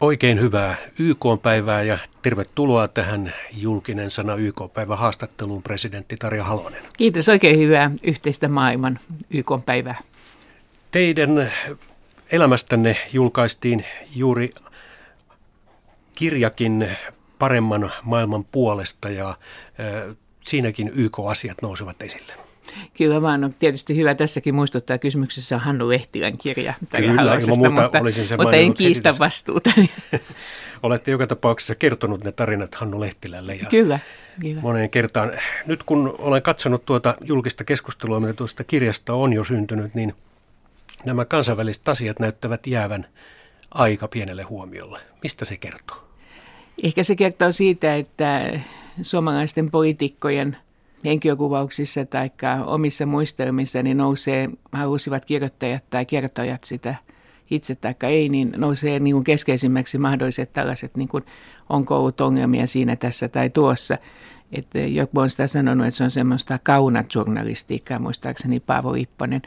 Oikein hyvää YK-päivää ja tervetuloa tähän julkinen sana YK-päivä haastatteluun presidentti Tarja Halonen. Kiitos, oikein hyvää yhteistä maailman YK-päivää. Teidän elämästänne julkaistiin juuri kirjakin paremman maailman puolesta ja siinäkin YK-asiat nousevat esille. Kyllä vaan on tietysti hyvä tässäkin muistuttaa. Kysymyksessä on Hannu Lehtilän kirja. Kyllä, muuta mutta, olisin sen mutta en kiistä vastuuta. Olette joka tapauksessa kertonut ne tarinat Hannu Lehtilälle. Ja kyllä, kyllä. Moneen kertaan. Nyt kun olen katsonut tuota julkista keskustelua, mitä tuosta kirjasta on jo syntynyt, niin nämä kansainväliset asiat näyttävät jäävän aika pienelle huomiolle. Mistä se kertoo? Ehkä se kertoo siitä, että suomalaisten poliitikkojen – henkilökuvauksissa tai omissa muistelmissa niin nousee, halusivat kirjoittajat tai kertojat sitä itse tai ei, niin nousee niin kuin keskeisimmäksi mahdolliset tällaiset, niin kuin, onko ollut ongelmia siinä, tässä tai tuossa. Että joku on sitä sanonut, että se on semmoista kaunat-journalistiikkaa, muistaakseni Paavo Ipponen.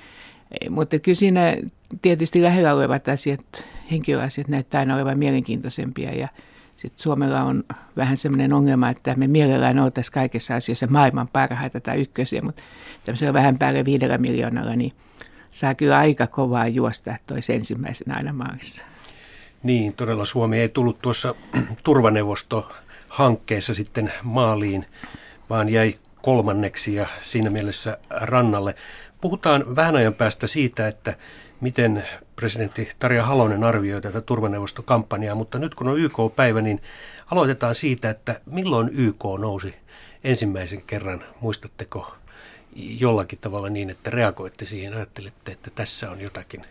Mutta kyllä siinä tietysti lähellä olevat asiat, henkilöasiat näyttää aina olevan mielenkiintoisempia ja sitten Suomella on vähän sellainen ongelma, että me mielellään oltaisiin kaikessa asioissa maailman parhaita tai ykkösiä, mutta tämmöisellä vähän päälle viidellä miljoonalla, niin saa kyllä aika kovaa juosta toisi ensimmäisenä aina maalissa. Niin, todella Suomi ei tullut tuossa turvaneuvosto-hankkeessa sitten maaliin, vaan jäi kolmanneksi ja siinä mielessä rannalle. Puhutaan vähän ajan päästä siitä, että miten presidentti Tarja Halonen arvioi tätä turvaneuvostokampanjaa, mutta nyt kun on YK-päivä, niin aloitetaan siitä, että milloin YK nousi ensimmäisen kerran, muistatteko jollakin tavalla niin, että reagoitte siihen, ajattelitte, että tässä on jotakin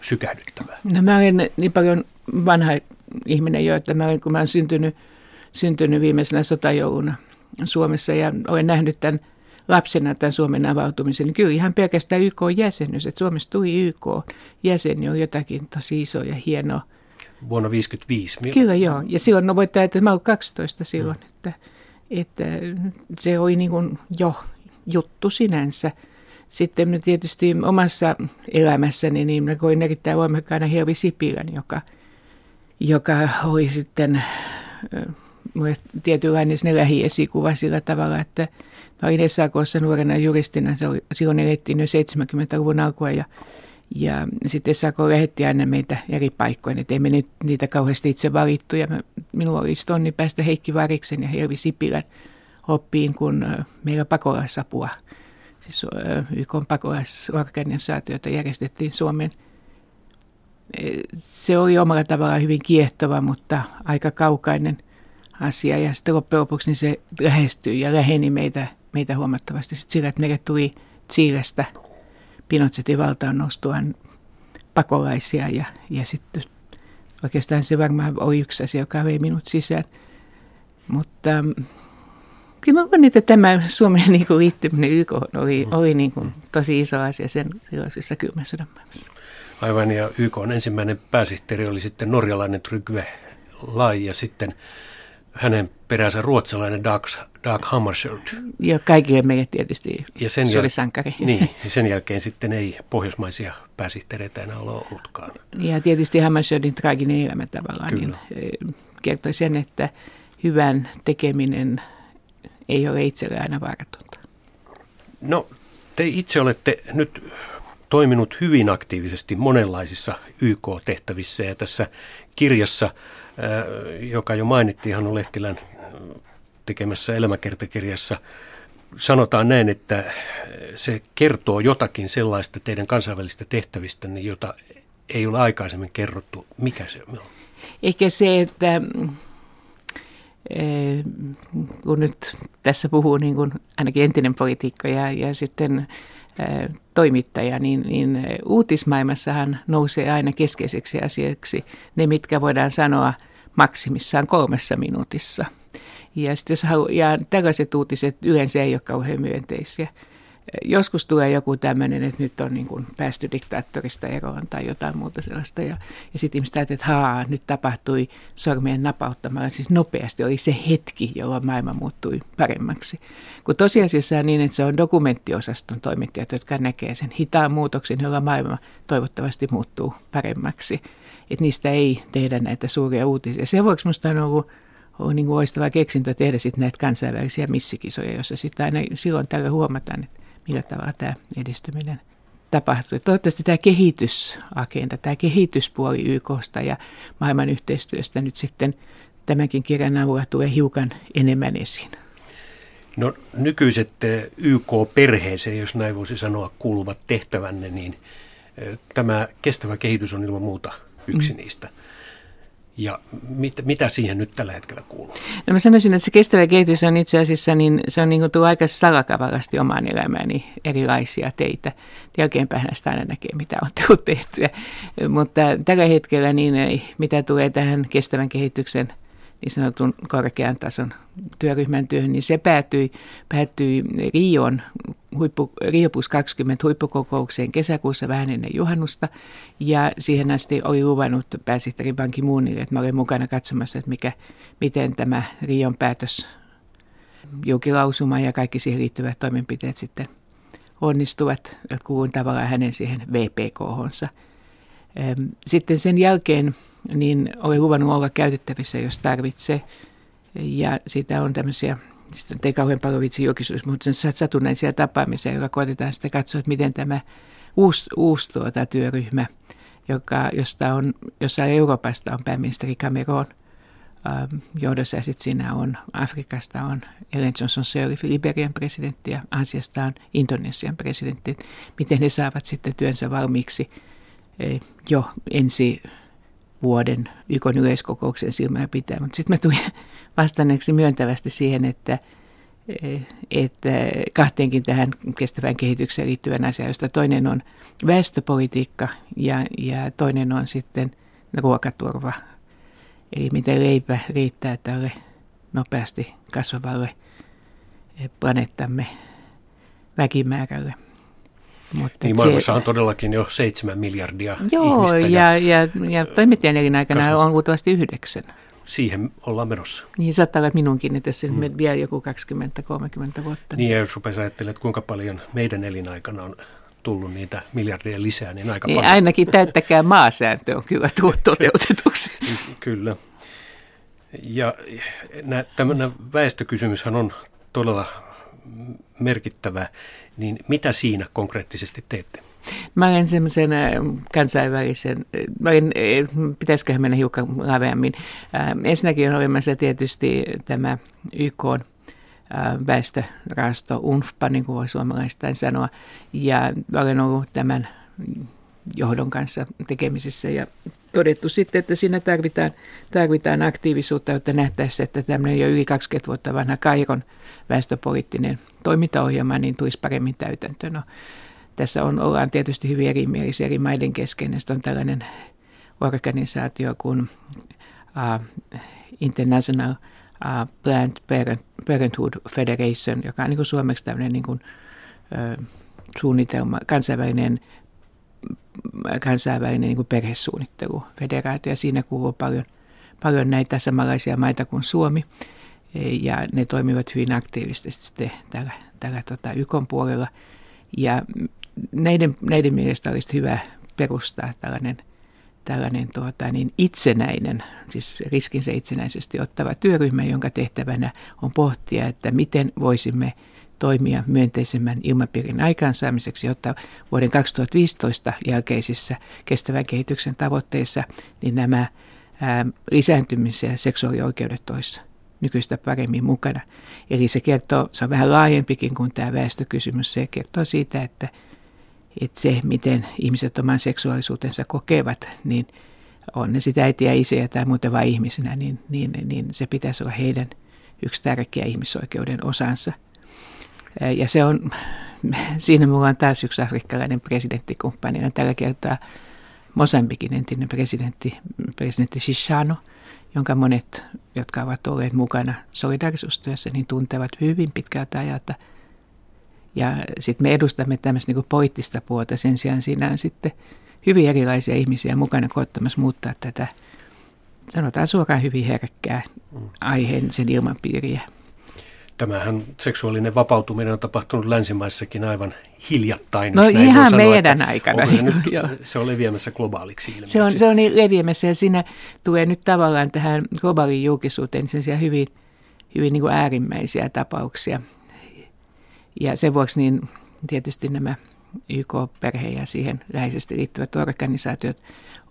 sykähdyttävää? No mä olen niin paljon vanha ihminen jo, että mä olen, kun mä olen syntynyt, syntynyt viimeisenä sotajouluna Suomessa ja olen nähnyt tämän – lapsena tämän Suomen avautumisen, niin kyllä ihan pelkästään YK-jäsenyys, että Suomessa tuli YK-jäseni on jotakin tosi iso ja hienoa. Vuonna 1955. Kyllä joo, ja silloin no voit että mä olin 12 silloin, mm. että, että se oli niin kuin jo juttu sinänsä. Sitten mä tietysti omassa elämässäni niin mä koin erittäin voimakkaana Helvi Sipilän, joka, joka oli sitten tietynlainen lähiesikuva sillä tavalla, että olin SAKssa nuorena juristina, se oli, silloin elettiin jo 70-luvun alkua ja, ja sitten SAK lähetti aina meitä eri paikkoihin, että emme nyt niitä kauheasti itse valittu. Ja minulla oli tonni päästä Heikki Variksen ja Helvi Sipilän oppiin, kun meillä pakolaisapua, siis YK pakolaisorganisaatiota järjestettiin Suomen e, se oli omalla tavallaan hyvin kiehtova, mutta aika kaukainen asia. Ja sitten loppujen lopuksi niin se lähestyi ja läheni meitä meitä huomattavasti sit sillä, että meille tuli Chiilestä Pinochetin valtaan nostuaan pakolaisia ja, ja sitten oikeastaan se varmaan oli yksi asia, joka vei minut sisään. Mutta mm, kyllä mä luulen, että tämä Suomen niin kuin liittyminen YK oli, oli niin kuin tosi iso asia sen silloisessa kylmän sodan maailmassa. Aivan, ja YK on ensimmäinen pääsihteeri oli sitten norjalainen Trygve Lai, ja sitten hänen peränsä ruotsalainen Dag, Dag Hammarskjöld. Ja kaikille meille tietysti ja sen se jäl- oli sankari. Niin, ja sen jälkeen sitten ei pohjoismaisia pääsihteereitä enää ole ollutkaan. Ja tietysti Hammarskjöldin traaginen elämä tavallaan niin kertoi sen, että hyvän tekeminen ei ole itselle aina vaaratonta. No, te itse olette nyt toiminut hyvin aktiivisesti monenlaisissa YK-tehtävissä ja tässä kirjassa – joka jo mainittiin Hannu Lehtilän tekemässä elämäkertakirjassa, sanotaan näin, että se kertoo jotakin sellaista teidän kansainvälistä tehtävistänne, jota ei ole aikaisemmin kerrottu. Mikä se on? Ehkä se, että kun nyt tässä puhuu niin kuin ainakin entinen poliitikko ja, ja sitten toimittaja, niin, niin uutismaailmassahan nousee aina keskeiseksi asiaksi ne, mitkä voidaan sanoa maksimissaan kolmessa minuutissa. Ja, sitten jos ja tällaiset uutiset yleensä ei ole kauhean myönteisiä. Joskus tulee joku tämmöinen, että nyt on niin kuin päästy diktaattorista eroon tai jotain muuta sellaista. Ja, ja sitten ihmiset ajattelee, että haa, nyt tapahtui sormien napauttamalla. Siis nopeasti oli se hetki, jolloin maailma muuttui paremmaksi. Kun tosiasiassa on niin, että se on dokumenttiosaston toimittajat, jotka näkee sen hitaan muutoksen, jolla maailma toivottavasti muuttuu paremmaksi. että niistä ei tehdä näitä suuria uutisia. Sen vuoksi minusta on ollut, ollut niin loistava keksintö tehdä sitten näitä kansainvälisiä missikisoja, joissa sitten aina silloin tällä huomataan, että millä tavalla tämä edistyminen tapahtuu. Toivottavasti tämä kehitysagenda, tämä kehityspuoli YKsta ja maailman yhteistyöstä nyt sitten tämänkin kirjan avulla tulee hiukan enemmän esiin. No nykyiset YK-perheeseen, jos näin voisi sanoa, kuuluvat tehtävänne, niin tämä kestävä kehitys on ilman muuta yksi mm. niistä. Ja mit, mitä siihen nyt tällä hetkellä kuuluu? No mä sanoisin, että se kestävä kehitys on itse asiassa, niin se on niin kuin tullut aika salakavallasti omaan elämääni erilaisia teitä. Jälkeenpäin sitä aina näkee, mitä on tehtyä. Mutta tällä hetkellä, niin mitä tulee tähän kestävän kehityksen – niin sanotun korkean tason työryhmän työhön, niin se päätyi, päätyi Rion huippu, Rio plus 20 huippukokoukseen kesäkuussa vähän ennen juhannusta. Ja siihen asti oli luvannut pääsihteeri Ban Ki-moonille, että mä olen mukana katsomassa, että mikä, miten tämä Rion päätös, julkilausuma ja kaikki siihen liittyvät toimenpiteet sitten onnistuvat, kuulun tavallaan hänen siihen VPK-honsa. Sitten sen jälkeen niin olen luvannut olla käytettävissä, jos tarvitsee. Ja siitä on tämmöisiä, sitten ei kauhean paljon vitsi julkisuus, mutta sen satunnaisia tapaamisia, joka koitetaan sitten katsoa, että miten tämä uusi, uusi tuota työryhmä, joka, josta on, jossa Euroopasta on pääministeri Cameron ähm, johdossa ja sitten siinä on Afrikasta on Ellen Johnson Sirleaf, Liberian presidentti ja Aasiasta on Indonesian presidentti, miten he saavat sitten työnsä valmiiksi eh, jo ensi vuoden YK yleiskokouksen silmää pitää. Mutta sitten mä tulin vastanneeksi myöntävästi siihen, että, että kahteenkin tähän kestävään kehitykseen liittyvän asiaan, josta toinen on väestöpolitiikka ja, ja toinen on sitten ruokaturva. Eli miten leipä riittää tälle nopeasti kasvavalle planeettamme väkimäärälle. Mutta niin maailmassa se, on todellakin jo seitsemän miljardia joo, ihmistä. Ja, ja, ja, ja toimittajan elinaikana kasvu. on luultavasti yhdeksän. Siihen ollaan menossa. Niin saattaa olla minunkin, että se mm. vielä joku 20-30 vuotta. Niin ja jos rupeaa ajattelemaan, että kuinka paljon meidän elinaikana on tullut niitä miljardia lisää, niin aika niin paljon. Ainakin täyttäkää maasääntö on kyllä tullut toteutetuksi. kyllä. Ja tämä väestökysymyshän on todella merkittävä niin mitä siinä konkreettisesti teette? Mä olen semmoisen äh, kansainvälisen, äh, mä olen, äh, pitäisiköhän mennä hiukan laveammin. Ensinnäkin on olemassa tietysti tämä YK väestörahasto UNFPA, niin kuin voi suomalaistain sanoa, ja olen ollut tämän johdon kanssa tekemisissä ja todettu sitten, että siinä tarvitaan, tarvitaan aktiivisuutta, jotta nähtäisiin, että tämmöinen jo yli 20 vuotta vanha Kairon väestöpoliittinen toimintaohjelma niin tulisi paremmin täytäntöön. No, tässä on, ollaan tietysti hyvin erimielisiä eri maiden kesken. on tällainen organisaatio kuin uh, International uh, Planned Parent, Parenthood Federation, joka on niin kuin suomeksi tämmöinen niin kuin, uh, suunnitelma, kansainvälinen kansainvälinen niin kuin perhesuunnittelufederaatio ja siinä kuuluu paljon, paljon näitä samanlaisia maita kuin Suomi. Ja ne toimivat hyvin aktiivisesti sitten tällä, tällä tota, YKn puolella. Ja näiden, näiden mielestä olisi hyvä perustaa tällainen, tällainen tuota, niin itsenäinen, siis riskinsä itsenäisesti ottava työryhmä, jonka tehtävänä on pohtia, että miten voisimme – toimia myönteisemmän ilmapiirin aikaansaamiseksi, jotta vuoden 2015 jälkeisissä kestävän kehityksen tavoitteissa niin nämä ää, lisääntymis- ja seksuaalioikeudet olisivat nykyistä paremmin mukana. Eli se kertoo, se on vähän laajempikin kuin tämä väestökysymys, se kertoo siitä, että, että se, miten ihmiset oman seksuaalisuutensa kokevat, niin on ne sitä äitiä, isiä tai muuten vain ihmisenä, niin, niin, niin se pitäisi olla heidän yksi tärkeä ihmisoikeuden osansa – ja se on, siinä mulla on taas yksi afrikkalainen presidenttikumppani. Tällä kertaa Mosambikin entinen presidentti, presidentti Shishano, jonka monet, jotka ovat olleet mukana solidarisuustyössä, niin tuntevat hyvin pitkältä ajalta. Ja sitten me edustamme tämmöistä niin poliittista puolta. Sen sijaan siinä on sitten hyvin erilaisia ihmisiä mukana koettamassa muuttaa tätä, sanotaan suoraan hyvin herkkää mm. aiheen sen ilmapiiriä. Tämähän seksuaalinen vapautuminen on tapahtunut länsimaissakin aivan hiljattain. No ihan sanoa, meidän aikana. Se, nyt, se on leviämässä globaaliksi ilmiöksi. Se on, se on niin leviämässä ja siinä tulee nyt tavallaan tähän globaaliin julkisuuteen sellaisia hyvin, hyvin niin kuin äärimmäisiä tapauksia. Ja sen vuoksi niin tietysti nämä YK-perhe ja siihen läheisesti liittyvät organisaatiot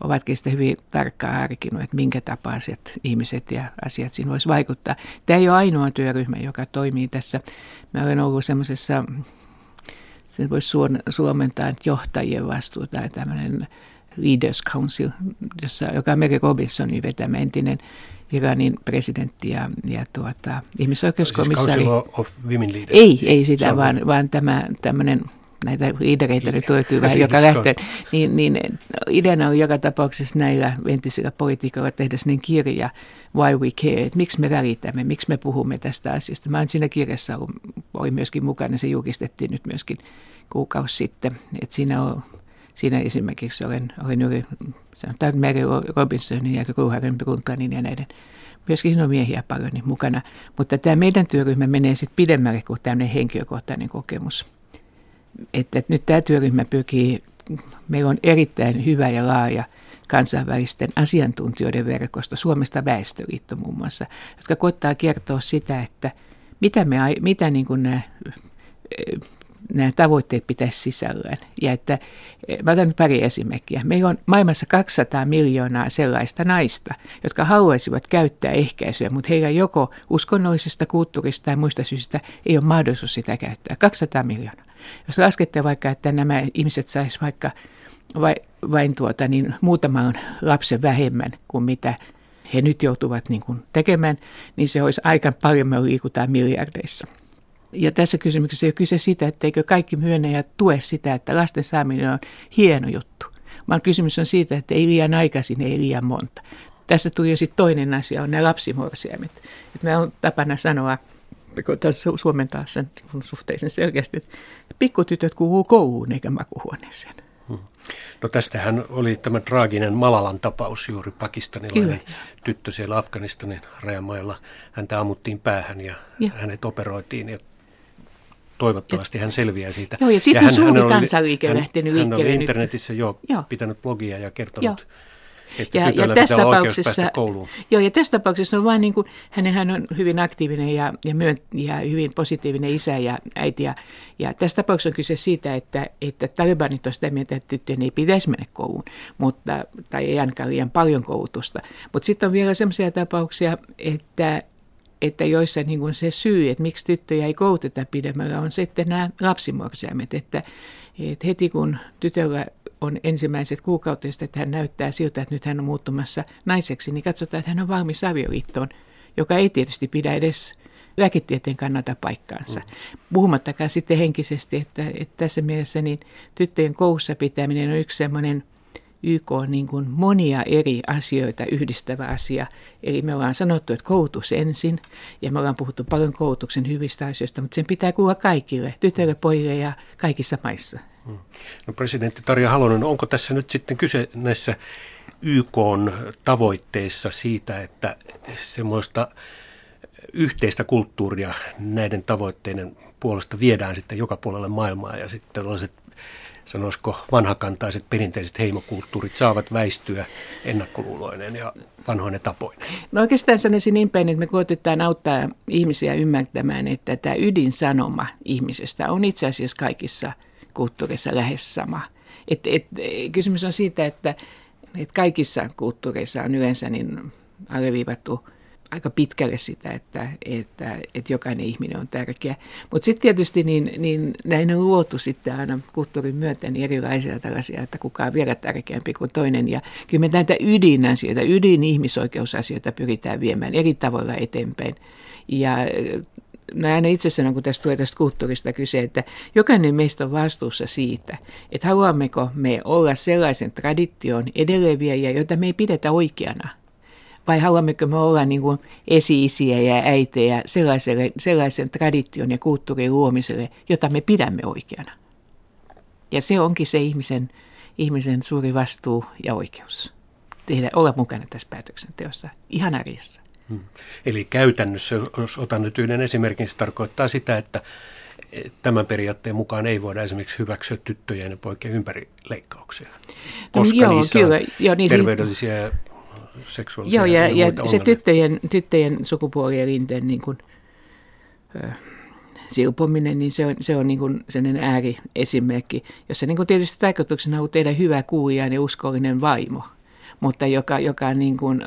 ovatkin sitä hyvin tarkkaan harkinnut, että minkä tapaiset ihmiset ja asiat siinä voisi vaikuttaa. Tämä ei ole ainoa työryhmä, joka toimii tässä. Mä olen ollut semmoisessa, se voisi suomentaa että johtajien vastuu tai tämmöinen Leaders Council, jossa, joka on Mary Robinsonin vetämä entinen Iranin presidentti ja, ja tuota, ihmisoikeuskomissaari. Siis Council of Women Leaders. Ei, ei sitä, vaan, vaan tämä tämmöinen näitä liidereitä nyt löytyy vähän joka lähteen, niin, niin ideana on joka tapauksessa näillä entisillä politiikoilla tehdä sellainen kirja, Why We Care, että miksi me välitämme, miksi me puhumme tästä asiasta. Mä olen siinä kirjassa ollut, oli myöskin mukana, se julkistettiin nyt myöskin kuukausi sitten, että siinä on Siinä esimerkiksi olen, olen yli, sanotaan Mary Robinsonin ja Ruharen Bruntanin ja näiden myöskin siinä on miehiä paljon niin mukana. Mutta tämä meidän työryhmä menee sitten pidemmälle kuin tämmöinen henkilökohtainen kokemus että nyt tämä työryhmä pyrkii, meillä on erittäin hyvä ja laaja kansainvälisten asiantuntijoiden verkosto, Suomesta Väestöliitto muun muassa, jotka koittaa kertoa sitä, että mitä, me, mitä niin kuin nämä, nämä tavoitteet pitäisi sisällään. Ja että, mä otan nyt pari esimerkkiä. Meillä on maailmassa 200 miljoonaa sellaista naista, jotka haluaisivat käyttää ehkäisyä, mutta heillä joko uskonnollisesta, kulttuurista tai muista syistä ei ole mahdollisuus sitä käyttää. 200 miljoonaa. Jos laskette vaikka, että nämä ihmiset saisivat vaikka vai, vain tuota, niin muutaman lapsen vähemmän kuin mitä he nyt joutuvat niin kuin tekemään, niin se olisi aika paljon, me liikutaan miljardeissa. Ja tässä kysymyksessä ei ole kyse sitä, etteikö kaikki myönnä ja tue sitä, että lasten saaminen on hieno juttu. Vaan kysymys on siitä, että ei liian aikaisin, ei liian monta. Tässä tuli jo sitten toinen asia, on nämä lapsimorsiamet. me on tapana sanoa, suomentaa sen suhteellisen selkeästi, että pikkutytöt kuuluu kouluun eikä makuhuoneeseen. Hmm. No tästähän oli tämä traaginen Malalan tapaus juuri pakistanilainen Kyllä. tyttö siellä Afganistanin rajamailla. Häntä ammuttiin päähän ja, ja. hänet operoitiin ja toivottavasti hän selviää siitä. Joo, ja sitten on suuri kansanliike lähtenyt liikkeelle. Hän on internetissä jo Joo. pitänyt blogia ja kertonut Joo. Että ja, ja tässä tapauksessa, joo, ja tässä tapauksessa on vain niin kuin, hän on hyvin aktiivinen ja, ja, myön, ja hyvin positiivinen isä ja äiti. Ja, ja tässä tapauksessa on kyse siitä, että, että talibanit on sitä mieltä, että tyttöjen ei pitäisi mennä kouluun, mutta, tai ei ainakaan liian paljon koulutusta. Mutta sitten on vielä sellaisia tapauksia, että että joissa niin kuin se syy, että miksi tyttöjä ei kouluteta pidemmällä, on sitten nämä lapsimorsiamet, että, että heti kun tytöllä on ensimmäiset kuukautiset, että hän näyttää siltä, että nyt hän on muuttumassa naiseksi, niin katsotaan, että hän on valmis avioliittoon, joka ei tietysti pidä edes lääketieteen kannalta paikkaansa. Mm. Puhumattakaan sitten henkisesti, että, että tässä mielessä niin tyttöjen koussa pitäminen on yksi sellainen YK on niin kuin monia eri asioita yhdistävä asia. Eli me ollaan sanottu, että koulutus ensin, ja me ollaan puhuttu paljon koulutuksen hyvistä asioista, mutta sen pitää kuulla kaikille, tytöille, pojille ja kaikissa maissa. Hmm. No presidentti Tarja Halonen, onko tässä nyt sitten kyse näissä YK tavoitteissa siitä, että semmoista yhteistä kulttuuria näiden tavoitteiden puolesta viedään sitten joka puolelle maailmaa ja sitten tällaiset sanoisiko vanhakantaiset perinteiset heimokulttuurit saavat väistyä ennakkoluuloinen ja vanhoinen tapoinen? No oikeastaan sanoisin niin päin, että me koetetaan auttaa ihmisiä ymmärtämään, että tämä ydinsanoma ihmisestä on itse asiassa kaikissa kulttuureissa lähes sama. Et, et, kysymys on siitä, että, että kaikissa kulttuureissa on yleensä niin alleviivattu aika pitkälle sitä, että, että, että jokainen ihminen on tärkeä. Mutta sitten tietysti niin, niin näin on luotu sitten aina kulttuurin myötä niin erilaisia tällaisia, että kuka on vielä tärkeämpi kuin toinen. Ja kyllä me näitä ydinasioita, ydin ihmisoikeusasioita pyritään viemään eri tavoilla eteenpäin. Ja mä aina itse sanon, kun tästä tulee tästä kulttuurista kyse, että jokainen meistä on vastuussa siitä, että haluammeko me olla sellaisen tradition edelleviä, jota me ei pidetä oikeana – vai haluammeko me olla niin kuin esi-isiä ja äitejä sellaiselle, sellaisen tradition ja kulttuurin luomiselle, jota me pidämme oikeana. Ja se onkin se ihmisen, ihmisen suuri vastuu ja oikeus. Tehdä, olla mukana tässä päätöksenteossa ihan arjessa. Hmm. Eli käytännössä, jos otan nyt yhden esimerkin, se tarkoittaa sitä, että tämän periaatteen mukaan ei voida esimerkiksi hyväksyä tyttöjen ja poikien ympärileikkauksia, koska no, joo, niissä kyllä, on joo, niin terveydellisiä seksuaalisia Joo, ja, ja, ja se tyttöjen, tyttöjen sukupuolielinten niin kuin, äh, silpominen, niin se on, se on niin kuin sellainen ääriesimerkki, jossa niin kuin tietysti tarkoituksena on tehdä hyvä kuulijainen ja uskollinen vaimo, mutta joka, joka on niin kuin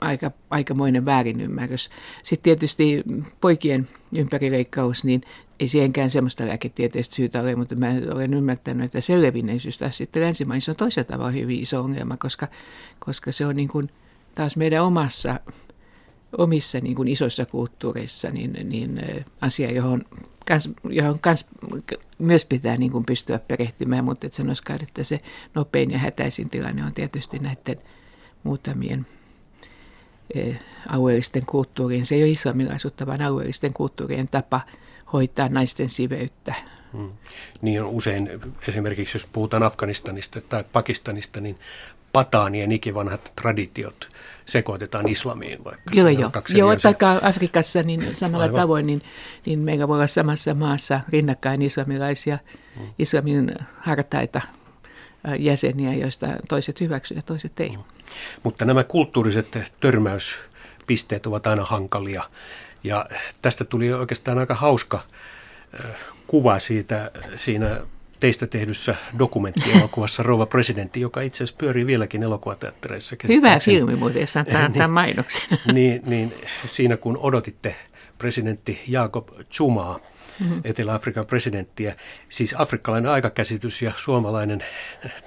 aika, aikamoinen väärinymmärrys. Sitten tietysti poikien ympärileikkaus, niin ei siihenkään semmoista lääketieteistä syytä ole, mutta mä olen ymmärtänyt, että selvinneisyys taas sitten länsimaissa on toisella tavalla hyvin iso ongelma, koska, koska se on niin kuin taas meidän omassa omissa niin kuin isoissa kulttuureissa niin, niin asia, johon, kans, johon kans myös pitää niin kuin pystyä perehtymään, mutta et sanoisikaan, että se nopein ja hätäisin tilanne on tietysti näiden muutamien alueellisten kulttuurien, se ei ole islamilaisuutta, vaan alueellisten kulttuurien tapa hoitaa naisten siveyttä. Hmm. Niin on usein, esimerkiksi jos puhutaan Afganistanista tai Pakistanista, niin pataanien ikivanhat traditiot sekoitetaan islamiin vaikka. Joo, joo. joo taikka Afrikassa niin samalla Aivan. tavoin, niin, niin meillä voi olla samassa maassa rinnakkain islamilaisia, hmm. islamin hartaita jäseniä, joista toiset hyväksyvät ja toiset ei. Hmm. Mutta nämä kulttuuriset törmäyspisteet ovat aina hankalia. Ja tästä tuli oikeastaan aika hauska kuva siitä siinä teistä tehdyssä dokumenttielokuvassa Rova presidentti, joka itse asiassa pyörii vieläkin elokuvateattereissa. Hyvä filmi muuten, jos antaa niin, mainoksen. Niin, niin siinä kun odotitte presidentti Jakob Zumaa, mm-hmm. Etelä-Afrikan presidenttiä. Siis afrikkalainen aikakäsitys ja suomalainen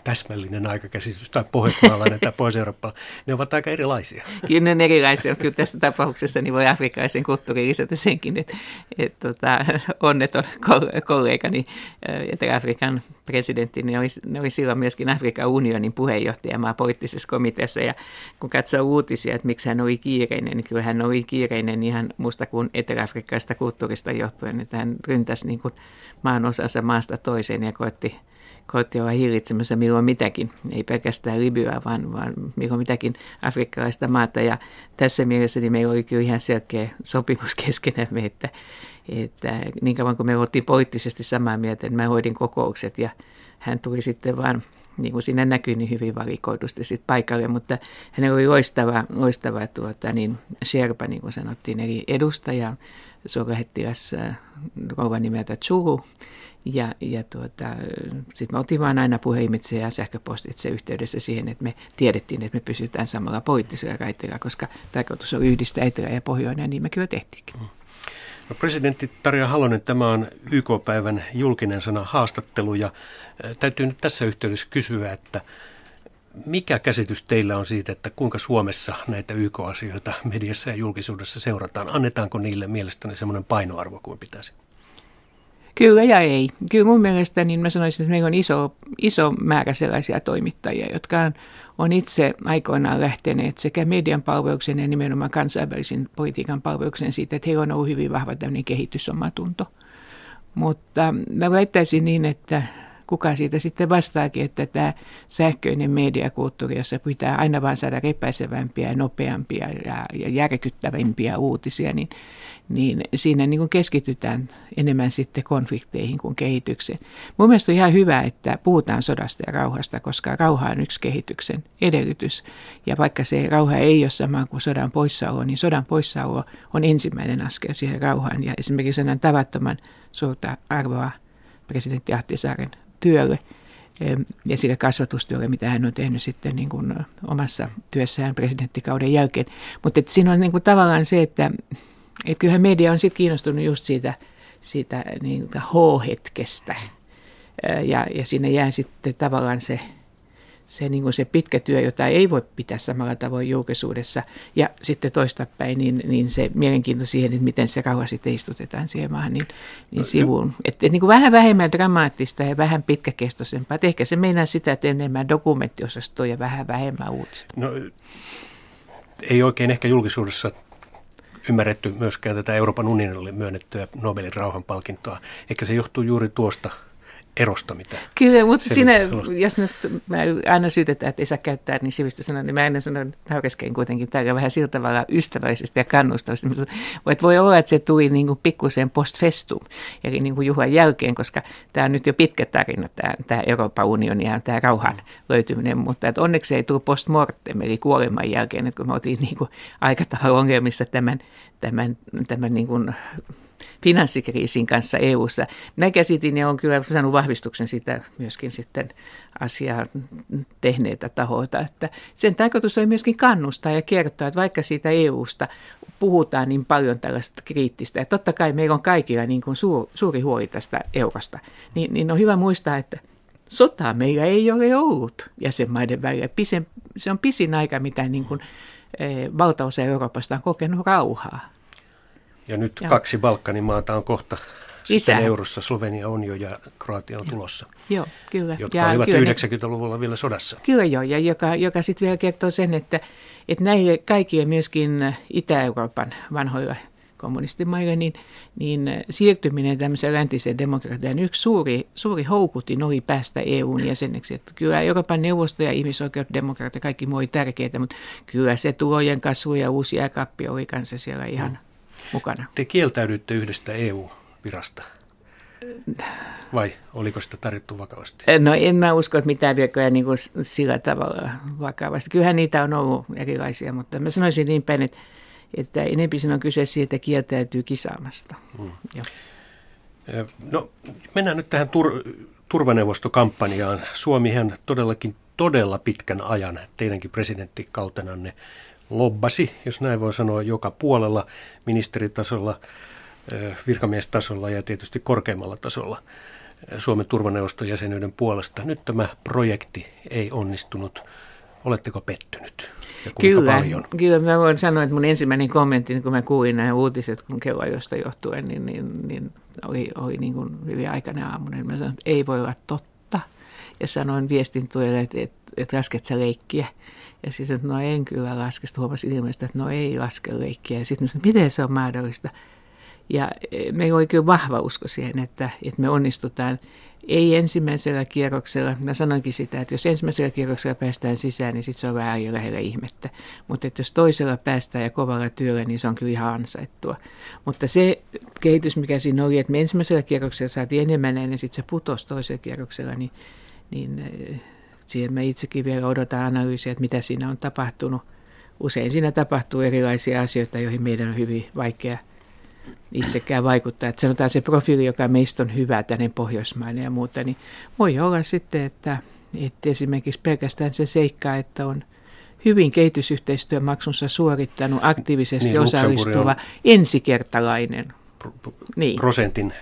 täsmällinen aikakäsitys tai pohjoismaalainen tai pohjois ne ovat aika erilaisia. Kyllä ne on erilaisia. Kyllä tässä tapauksessa niin voi afrikkalaisen kulttuuriin lisätä senkin, että, että tota, onneton kollegani Etelä-Afrikan presidentti, niin oli, ne oli silloin myöskin Afrikan unionin puheenjohtajamaa poliittisessa komiteassa. Ja kun katsoo uutisia, että miksi hän oli kiireinen, niin kyllä hän oli kiireinen ihan muusta kuin etelä-afrikkalaista kulttuurista johtuen, että hän ryntäsi niin kuin maan osansa maasta toiseen ja koetti, koetti olla hillitsemässä milloin mitäkin, ei pelkästään Libyaa, vaan, vaan milloin mitäkin afrikkalaista maata. Ja tässä mielessä niin meillä oli kyllä ihan selkeä sopimus keskenämme, että, että niin kauan kuin me oltiin poliittisesti samaa mieltä, niin mä hoidin kokoukset ja hän tuli sitten vaan niin kuin siinä näkyy, niin hyvin valikoidusti sit paikalle, mutta hän oli loistava, loistava tuota, niin Sherpa, niin kuin sanottiin, eli edustaja, suurlähettiläs äh, rouva nimeltä Chulu. Ja, ja tuota, sitten me oltiin vaan aina puhelimitse ja sähköpostitse yhteydessä siihen, että me tiedettiin, että me pysytään samalla poliittisella raiteella, koska tarkoitus on yhdistää Etelä ja Pohjoinen, ja niin me kyllä tehtiinkin. Mm. No, presidentti Tarja Halonen, tämä on YK-päivän julkinen sana haastattelu, ja äh, täytyy nyt tässä yhteydessä kysyä, että mikä käsitys teillä on siitä, että kuinka Suomessa näitä YK-asioita mediassa ja julkisuudessa seurataan? Annetaanko niille mielestäni semmoinen painoarvo kuin pitäisi? Kyllä ja ei. Kyllä mun mielestä niin mä sanoisin, että meillä on iso, iso määrä sellaisia toimittajia, jotka on, on itse aikoinaan lähteneet sekä median palveluksen ja nimenomaan kansainvälisen politiikan palveluksen siitä, että heillä on ollut hyvin vahva tämmöinen kehitysomatunto. Mutta mä väittäisin niin, että kuka siitä sitten vastaakin, että tämä sähköinen mediakulttuuri, jossa pitää aina vain saada repäisevämpiä ja nopeampia ja, ja järkyttävämpiä uutisia, niin, niin siinä niin kuin keskitytään enemmän sitten konflikteihin kuin kehitykseen. Mun mielestä on ihan hyvä, että puhutaan sodasta ja rauhasta, koska rauha on yksi kehityksen edellytys. Ja vaikka se rauha ei ole sama kuin sodan poissaolo, niin sodan poissaolo on ensimmäinen askel siihen rauhaan. Ja esimerkiksi sen tavattoman suurta arvoa presidentti Ahtisaaren työlle ja sille kasvatustyölle, mitä hän on tehnyt sitten niin kuin omassa työssään presidenttikauden jälkeen. Mutta siinä on niin kuin tavallaan se, että, että kyllähän media on sitten kiinnostunut just siitä, siitä niin H-hetkestä. Ja, ja sinne jää sitten tavallaan se se, niin kuin se pitkä työ, jota ei voi pitää samalla tavoin julkisuudessa. Ja sitten toistapäin, niin, niin se mielenkiinto siihen, että miten se rauha sitten istutetaan siihen maahan, niin, niin no, sivuun. Että et, niin kuin vähän vähemmän dramaattista ja vähän pitkäkestoisempaa. Et ehkä se meinaa sitä, että enemmän dokumenttiosastoa ja vähän vähemmän uutista. No, ei oikein ehkä julkisuudessa ymmärretty myöskään tätä Euroopan unionille myönnettyä Nobelin rauhanpalkintoa. Ehkä se johtuu juuri tuosta erosta mitä. Kyllä, mutta siinä, jos nyt mä aina syytetään, että ei saa käyttää niin sivistysanoja, niin mä aina sanon näykäskein kuitenkin täällä vähän sillä tavalla ystävällisesti ja kannustavasti. Mutta voi olla, että se tuli niin kuin pikkuseen post festum, eli niin kuin juhlan jälkeen, koska tämä on nyt jo pitkä tarina, tämä, tämä Euroopan unioni ja tämä rauhan löytyminen, mutta että onneksi ei tule post mortem, eli kuoleman jälkeen, että kun me oltiin niin kuin aika tavalla ongelmissa tämän, tämän, tämän niin kuin finanssikriisin kanssa EU-ssa. Minä käsitin ja on kyllä saanut vahvistuksen siitä myöskin sitten asiaa tehneitä tahoita, että sen tarkoitus oli myöskin kannustaa ja kertoa, että vaikka siitä EUsta puhutaan niin paljon tällaista kriittistä, ja totta kai meillä on kaikilla niin kuin suur, suuri huoli tästä eurosta, niin, niin on hyvä muistaa, että sotaa meillä ei ole ollut jäsenmaiden välillä. se on pisin aika, mitä niin kuin, eh, valtaosa Euroopasta on kokenut rauhaa. Ja nyt ja. kaksi Balkanin maata on kohta Lisää. sitten eurossa. Slovenia on jo ja Kroatia on tulossa. Joo, kyllä. Jotka ja olivat kyllä 90-luvulla vielä sodassa. Kyllä joo, ja joka, joka sitten vielä kertoo sen, että, että näille kaikille myöskin Itä-Euroopan vanhoilla kommunistimaille, niin, niin siirtyminen tämmöiseen läntiseen demokratiaan yksi suuri, suuri houkutin oli päästä EUn jäseneksi. Että kyllä Euroopan neuvosto ja ihmisoikeudet, demokratia, kaikki muu oli tärkeää, mutta kyllä se tulojen kasvu ja uusi äkappi oli kanssa siellä ihan mukana. Te kieltäydytte yhdestä EU-virasta. Vai oliko sitä tarjottu vakavasti? No en mä usko, että mitään virkoja niin kuin sillä tavalla vakavasti. Kyllähän niitä on ollut erilaisia, mutta mä sanoisin niin päin, että, että enempi on kyse siitä, että kieltäytyy kisaamasta. Hmm. No mennään nyt tähän tur- turvaneuvostokampanjaan. Suomihan todellakin todella pitkän ajan teidänkin presidenttikautenanne lobbasi, jos näin voi sanoa, joka puolella ministeritasolla, virkamiestasolla ja tietysti korkeimmalla tasolla Suomen turvaneuvoston jäsenyyden puolesta. Nyt tämä projekti ei onnistunut. Oletteko pettynyt? Ja kyllä, paljon? kyllä, mä voin sanoa, että mun ensimmäinen kommentti, kun mä kuulin nämä uutiset, kun josta johtuen, niin, niin, niin oli, oli niin kuin hyvin aikainen aamunen. Niin mä sanoin, että ei voi olla totta. Ja sanoin viestin tuolle, että, että, että lasket sä leikkiä. Ja sitten, että no en kyllä laske. Sitten huomasin ilmeisesti, että no ei laske leikkiä. Ja sitten, miten se on mahdollista? Ja e, meillä oli kyllä vahva usko siihen, että, että me onnistutaan. Ei ensimmäisellä kierroksella, mä sanoinkin sitä, että jos ensimmäisellä kierroksella päästään sisään, niin sitten se on vähän lähellä ihmettä. Mutta että jos toisella päästään ja kovalla työllä, niin se on kyllä ihan ansaittua. Mutta se kehitys, mikä siinä oli, että me ensimmäisellä kierroksella saatiin enemmän ja sitten se putosi toisella kierroksella, niin, niin e, Siihen me itsekin vielä odotan analyysiä, että mitä siinä on tapahtunut. Usein siinä tapahtuu erilaisia asioita, joihin meidän on hyvin vaikea itsekään vaikuttaa. Että sanotaan se profiili, joka meistä on hyvä, tänne pohjoismainen ja muuta, niin voi olla sitten, että, että esimerkiksi pelkästään se seikka, että on hyvin kehitysyhteistyömaksunsa suorittanut aktiivisesti niin, osallistuva ensikertalainen. Pro, niin. Prosentin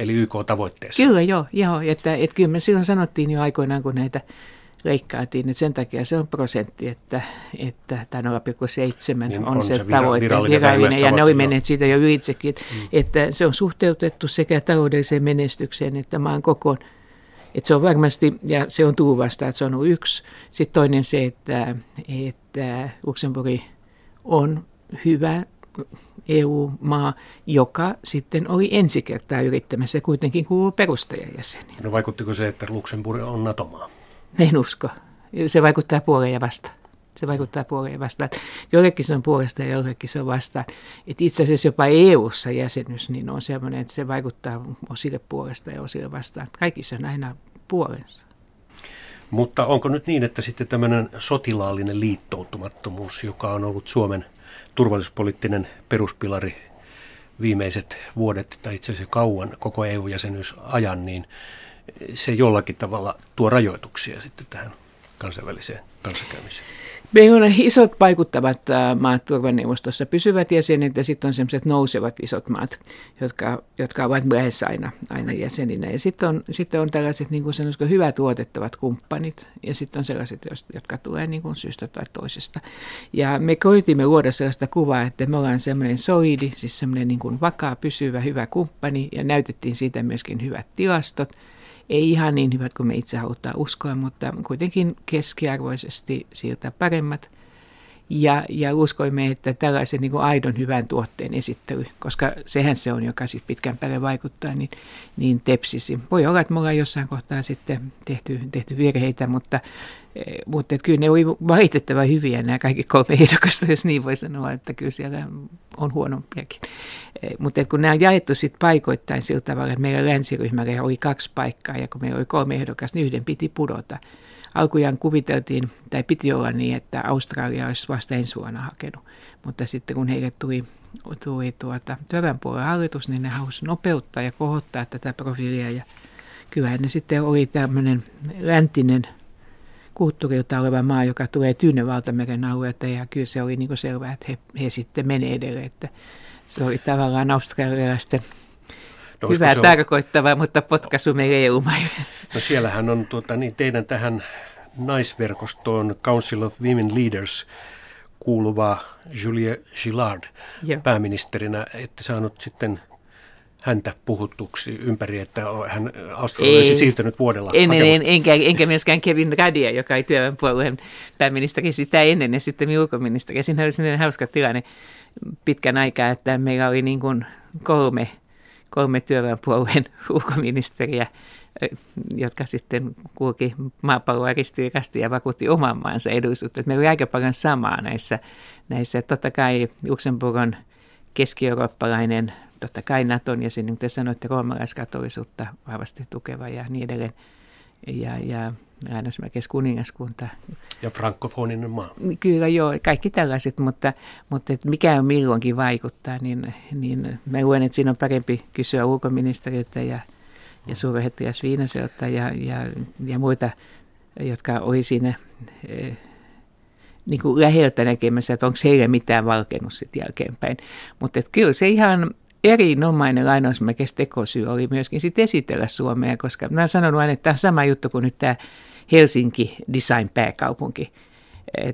eli YK-tavoitteessa. Kyllä joo, joo että, että kyllä me silloin sanottiin jo aikoinaan, kun näitä leikkaatiin, että sen takia se on prosentti, että, että tämä 0,7 niin on, on se, se tavoite, virallinen, virallinen ja ne oli menneet siitä jo ylitsekin, että, mm. että se on suhteutettu sekä taloudelliseen menestykseen että maan kokoon. Että se on varmasti, ja se on tullut vasta, että se on ollut yksi. Sitten toinen se, että, että Luxemburg on hyvä EU-maa, joka sitten oli ensi kertaa yrittämässä kuitenkin kuuluu perustajajäseniä. No vaikuttiko se, että Luxemburg on NATO-maa? En usko. Se vaikuttaa puoleen ja vastaan. Se vaikuttaa puoleen ja vastaan. Jollekin se on puolesta ja jollekin se on vastaan. Et itse asiassa jopa EU-ssa jäsenyys niin on sellainen, että se vaikuttaa osille puolesta ja osille vastaan. Kaikissa on aina puolensa. Mutta onko nyt niin, että sitten tämmöinen sotilaallinen liittoutumattomuus, joka on ollut Suomen – turvallisuuspoliittinen peruspilari viimeiset vuodet tai itse asiassa kauan koko EU-jäsenyysajan, niin se jollakin tavalla tuo rajoituksia sitten tähän kansainväliseen kanssakäymiseen. Meillä on isot vaikuttavat äh, maat turvaneuvostossa pysyvät jäsenet ja sitten on sellaiset nousevat isot maat, jotka, jotka ovat lähes aina, aina jäseninä. Ja sitten on, sitten on tällaiset niin kuin sanoisiko, hyvät tuotettavat kumppanit ja sitten on sellaiset, jotka tulee niin kuin syystä tai toisesta. Ja me koitimme luoda sellaista kuvaa, että me ollaan semmoinen soidi, siis semmoinen niin kuin vakaa, pysyvä, hyvä kumppani ja näytettiin siitä myöskin hyvät tilastot – ei ihan niin hyvät kuin me itse halutaan uskoa, mutta kuitenkin keskiarvoisesti siltä paremmat. Ja, ja uskoimme, että tällaisen niin kuin aidon hyvän tuotteen esittely, koska sehän se on, joka sitten pitkän päälle vaikuttaa, niin, niin tepsisi. Voi olla, että me ollaan jossain kohtaa sitten tehty, tehty virheitä, mutta, eh, mutta että kyllä ne oli valitettavan hyviä nämä kaikki kolme ehdokasta, jos niin voi sanoa, että kyllä siellä on huonompiakin. Eh, mutta kun nämä on jaettu sitten paikoittain sillä tavalla, että meillä länsiryhmällä oli kaksi paikkaa ja kun meillä oli kolme ehdokasta, niin yhden piti pudota alkujaan kuviteltiin, tai piti olla niin, että Australia olisi vasta ensi vuonna hakenut. Mutta sitten kun heille tuli, tuli tuota, työväenpuolen hallitus, niin ne halusi nopeuttaa ja kohottaa tätä profiilia. Ja kyllähän ne sitten oli tämmöinen läntinen kulttuurilta oleva maa, joka tulee Tyynen valtameren alueelta. Ja kyllä se oli niin selvää, että he, he sitten menee edelleen. Että se oli tavallaan australialaisten No, Hyvää on... tarkoittavaa, mutta potkaisu meidän eu No siellähän on tuota, niin teidän tähän naisverkostoon Council of Women Leaders kuuluva Julia Gillard Joo. pääministerinä, että saanut sitten häntä puhuttuksi ympäri, että hän Australia olisi siirtynyt vuodella. En, en, en, enkä, enkä myöskään Kevin Radia, joka ei työväenpuolueen pääministeri sitä ennen ja sitten ulkoministeri. Siinä oli sellainen hauska tilanne pitkän aikaa, että meillä oli niin kuin kolme kolme työväenpuolueen ulkoministeriä, jotka sitten kulki maapalloa ristiriikasti ja vakuutti oman maansa edullisuutta. Meillä oli aika paljon samaa näissä. näissä. Totta kai Luxemburg on keski-eurooppalainen, totta kai Naton ja niin kuin te sanoitte, roomalaiskatolisuutta vahvasti tukeva ja niin edelleen. Ja, ja lainausmerkeissä kuningaskunta. Ja frankofoninen maa. Kyllä joo, kaikki tällaiset, mutta, mutta että mikä on milloinkin vaikuttaa, niin, niin mä luen, että siinä on parempi kysyä ulkoministeriltä ja, ja suurlähettiläs Viinaselta ja, ja, ja muita, jotka oli siinä eh, niin kuin läheltä näkemässä, että onko heille mitään valkennut sitten jälkeenpäin. Mutta kyllä se ihan erinomainen lainausmerkeissä tekosyy oli myöskin sitten esitellä Suomea, koska mä sanon aina, että tämä on sama juttu kuin nyt tämä Helsinki design-pääkaupunki eh,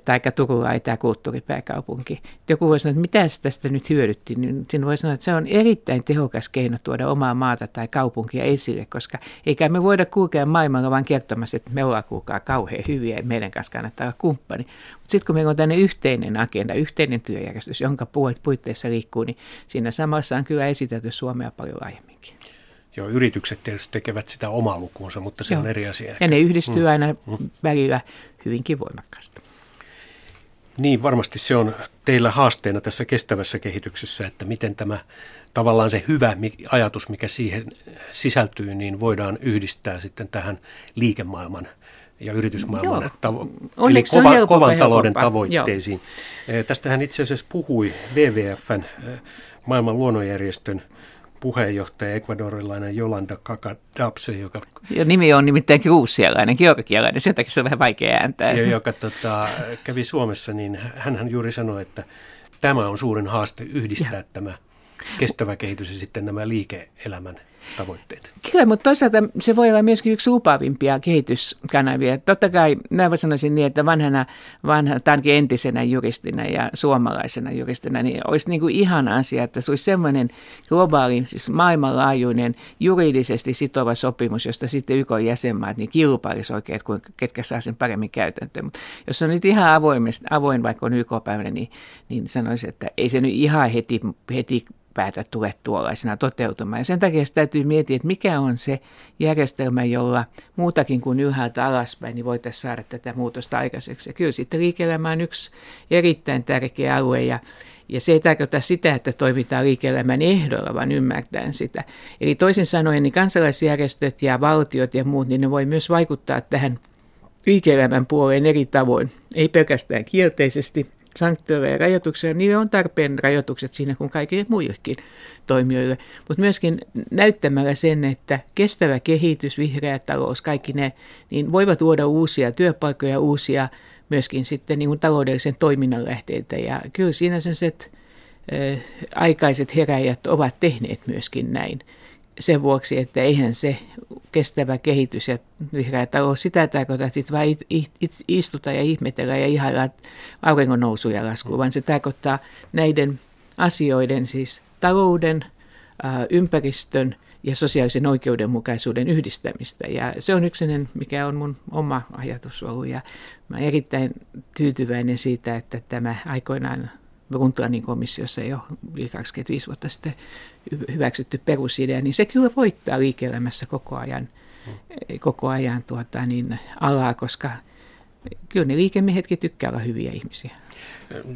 tai Turula ei tämä kulttuuripääkaupunki. Joku voi sanoa, että mitä tästä nyt hyödytti, niin siinä voi sanoa, että se on erittäin tehokas keino tuoda omaa maata tai kaupunkia esille, koska eikä me voida kulkea maailmalla vaan kertomassa, että me ollaan kuulkaa kauhean hyviä ja meidän kanssa kannattaa olla kumppani. Mutta sitten kun meillä on tänne yhteinen agenda, yhteinen työjärjestys, jonka puitteissa liikkuu, niin siinä samassa on kyllä esitelty Suomea paljon laajemminkin. Joo, yritykset tietysti tekevät sitä omaa lukuunsa, mutta se Joo. on eri asia. Ja ne yhdistyy mm. aina mm. välillä hyvinkin voimakkaasti. Niin, varmasti se on teillä haasteena tässä kestävässä kehityksessä, että miten tämä tavallaan se hyvä ajatus, mikä siihen sisältyy, niin voidaan yhdistää sitten tähän liikemaailman ja yritysmaailman, tavo- eli kova, kovan talouden tavoitteisiin. Joo. Tästähän itse asiassa puhui WWFn, maailman luonnonjärjestön puheenjohtaja, ekvadorilainen Jolanda Kakadapse, joka... Ja nimi on nimittäin kruusialainen, georgialainen, sen takia se on vähän vaikea ääntää. Ja joka tota, kävi Suomessa, niin hän juuri sanoi, että tämä on suurin haaste yhdistää ja. tämä kestävä kehitys ja sitten nämä liike-elämän tavoitteet. Kyllä, mutta toisaalta se voi olla myöskin yksi lupaavimpia kehityskanavia. Totta kai, mä sanoisin niin, että vanhana, vanhana tai entisenä juristina ja suomalaisena juristina, niin olisi niin kuin ihan asia, että se olisi semmoinen globaali, siis maailmanlaajuinen, juridisesti sitova sopimus, josta sitten YK jäsenmaat niin kilpailisi oikein, että ketkä saa sen paremmin käytäntöön. Mutta jos on nyt ihan avoin, avoin vaikka on YK-päivänä, niin, niin sanoisin, että ei se nyt ihan heti, heti päätä tule tuollaisena toteutumaan. Ja sen takia täytyy miettiä, että mikä on se järjestelmä, jolla muutakin kuin ylhäältä alaspäin niin voitaisiin saada tätä muutosta aikaiseksi. Ja kyllä sitten liike on yksi erittäin tärkeä alue ja ja se ei tarkoita sitä, että toimitaan liike-elämän ehdolla, vaan ymmärtäen sitä. Eli toisin sanoen niin kansalaisjärjestöt ja valtiot ja muut, niin ne voi myös vaikuttaa tähän liike-elämän puoleen eri tavoin. Ei pelkästään kielteisesti, sanktioilla ja rajoituksia, niillä on tarpeen rajoitukset siinä kuin kaikille muillekin toimijoille, mutta myöskin näyttämällä sen, että kestävä kehitys, vihreä talous, kaikki ne, niin voivat luoda uusia työpaikkoja, uusia myöskin sitten niin kuin taloudellisen toiminnan lähteitä. Ja kyllä siinä sen se, aikaiset heräjät ovat tehneet myöskin näin sen vuoksi, että eihän se kestävä kehitys ja vihreä talous sitä tarkoita, että sitten vain istuta ja ihmetellä ja ihailla auringon nousu ja lasku, vaan se tarkoittaa näiden asioiden, siis talouden, ympäristön ja sosiaalisen oikeudenmukaisuuden yhdistämistä. Ja se on yksi, mikä on mun oma ajatus ollut. Ja mä olen erittäin tyytyväinen siitä, että tämä aikoinaan Brundtlandin komissiossa jo yli 25 vuotta sitten hyväksytty perusidea, niin se kyllä voittaa liike-elämässä koko ajan, mm. koko ajan tuota, niin alaa, koska kyllä ne liikemiehetkin tykkää olla hyviä ihmisiä.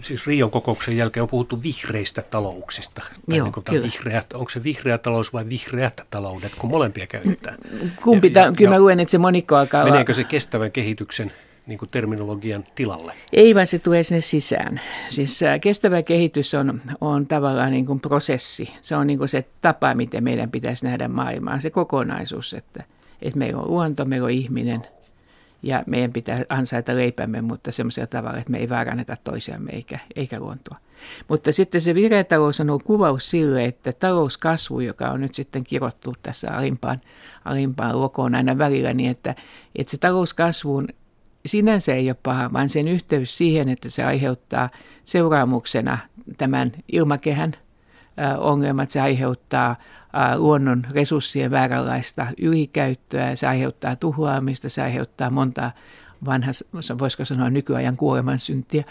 Siis Rion kokouksen jälkeen on puhuttu vihreistä talouksista. Tai Joo, niin kyllä. Vihreät, onko se vihreä talous vai vihreät taloudet, kun molempia käytetään? Kumpi, ja, ta- kyllä ja, mä luen, että se monikko alkaa Meneekö se kestävän kehityksen niin kuin terminologian tilalle? Ei, vaan se tulee sinne sisään. Siis äh, kestävä kehitys on, on tavallaan niin kuin prosessi. Se on niin kuin se tapa, miten meidän pitäisi nähdä maailmaa, se kokonaisuus, että, että meillä on luonto, meillä on ihminen ja meidän pitää ansaita leipämme, mutta semmoisella tavalla, että me ei väärännetä toisiamme eikä, eikä luontoa. Mutta sitten se vihreä talous on ollut kuvaus sille, että talouskasvu, joka on nyt sitten kirottu tässä alimpaan, alimpaan lokoon aina välillä, niin että, että se talouskasvuun sinänsä ei ole paha, vaan sen yhteys siihen, että se aiheuttaa seuraamuksena tämän ilmakehän ongelmat, se aiheuttaa luonnon resurssien vääränlaista ylikäyttöä, se aiheuttaa tuhoamista, se aiheuttaa monta vanha, voisiko sanoa nykyajan kuolemansyntiä.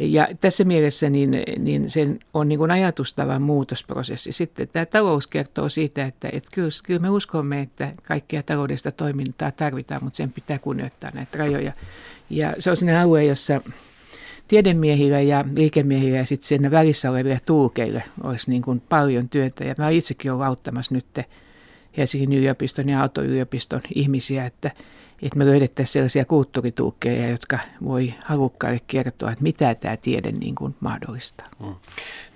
Ja tässä mielessä niin, niin sen on niin kuin ajatustavan muutosprosessi. Sitten tämä talous kertoo siitä, että, että kyllä, kyllä me uskomme, että kaikkea taloudesta toimintaa tarvitaan, mutta sen pitää kunnioittaa näitä rajoja. Ja se on sinne alue, jossa tiedemiehillä ja liikemiehillä ja sitten sen välissä oleville tulkeille olisi niin kuin paljon työtä. Ja mä itsekin olen auttamassa nyt Helsingin yliopiston ja Aalto-yliopiston ihmisiä, että – että me löydettäisiin sellaisia kulttuurituukkeja, jotka voi halukkaille kertoa, että mitä tämä tiede niin kuin mahdollistaa. Mm.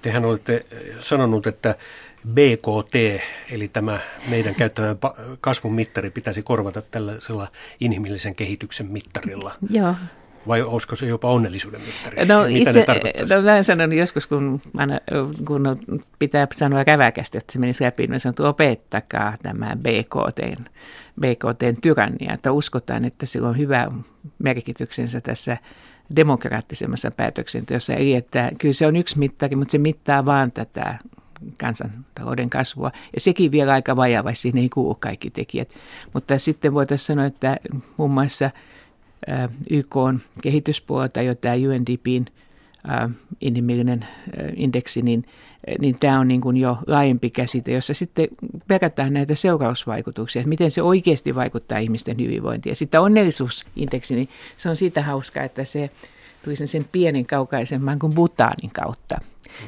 Tehän olette sanonut, että BKT, eli tämä meidän käyttämä kasvun mittari, pitäisi korvata tällaisella inhimillisen kehityksen mittarilla. Joo. Vai olisiko se jopa onnellisuuden mittari? No Mitä itse, no mä sanon joskus, kun, aina, kun pitää sanoa käväkästi, että se menisi läpi, niin sanon, että opettakaa tämä BKT, BKTn tyrannia, että uskotaan, että sillä on hyvä merkityksensä tässä demokraattisemmassa päätöksenteossa. Eli että kyllä se on yksi mittari, mutta se mittaa vaan tätä kansantalouden kasvua. Ja sekin vielä aika vajava, siinä ei kuulu kaikki tekijät. Mutta sitten voitaisiin sanoa, että muun muassa – YK on kehityspuolta jo tämä UNDPin inhimillinen indeksi, niin, niin tämä on niin kuin jo laajempi käsite, jossa sitten perätään näitä seurausvaikutuksia, että miten se oikeasti vaikuttaa ihmisten hyvinvointiin. Ja sitten onnellisuusindeksi, niin se on siitä hauskaa, että se tuli sen, pienen kaukaisemman kuin Butanin kautta.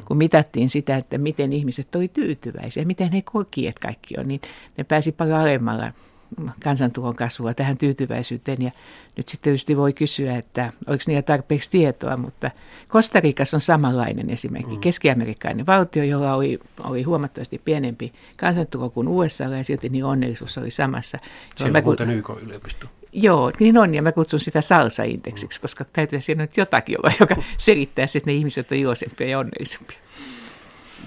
Kun mitattiin sitä, että miten ihmiset oli tyytyväisiä, miten he koki, että kaikki on, niin ne pääsi paljon alemmalla kansantulon kasvua tähän tyytyväisyyteen. Ja nyt sitten tietysti voi kysyä, että oliko niillä tarpeeksi tietoa, mutta Kostarikas on samanlainen esimerkiksi. Mm. Keski-amerikkalainen valtio, jolla oli, oli huomattavasti pienempi kansantulo kuin USA, ja silti niin onnellisuus oli samassa. Se on muuten YK-yliopisto. Joo, niin on, ja mä kutsun sitä salsa-indeksiksi, mm. koska täytyy siinä nyt jotakin olla, joka selittää, että ne ihmiset on iloisempia ja onnellisempia.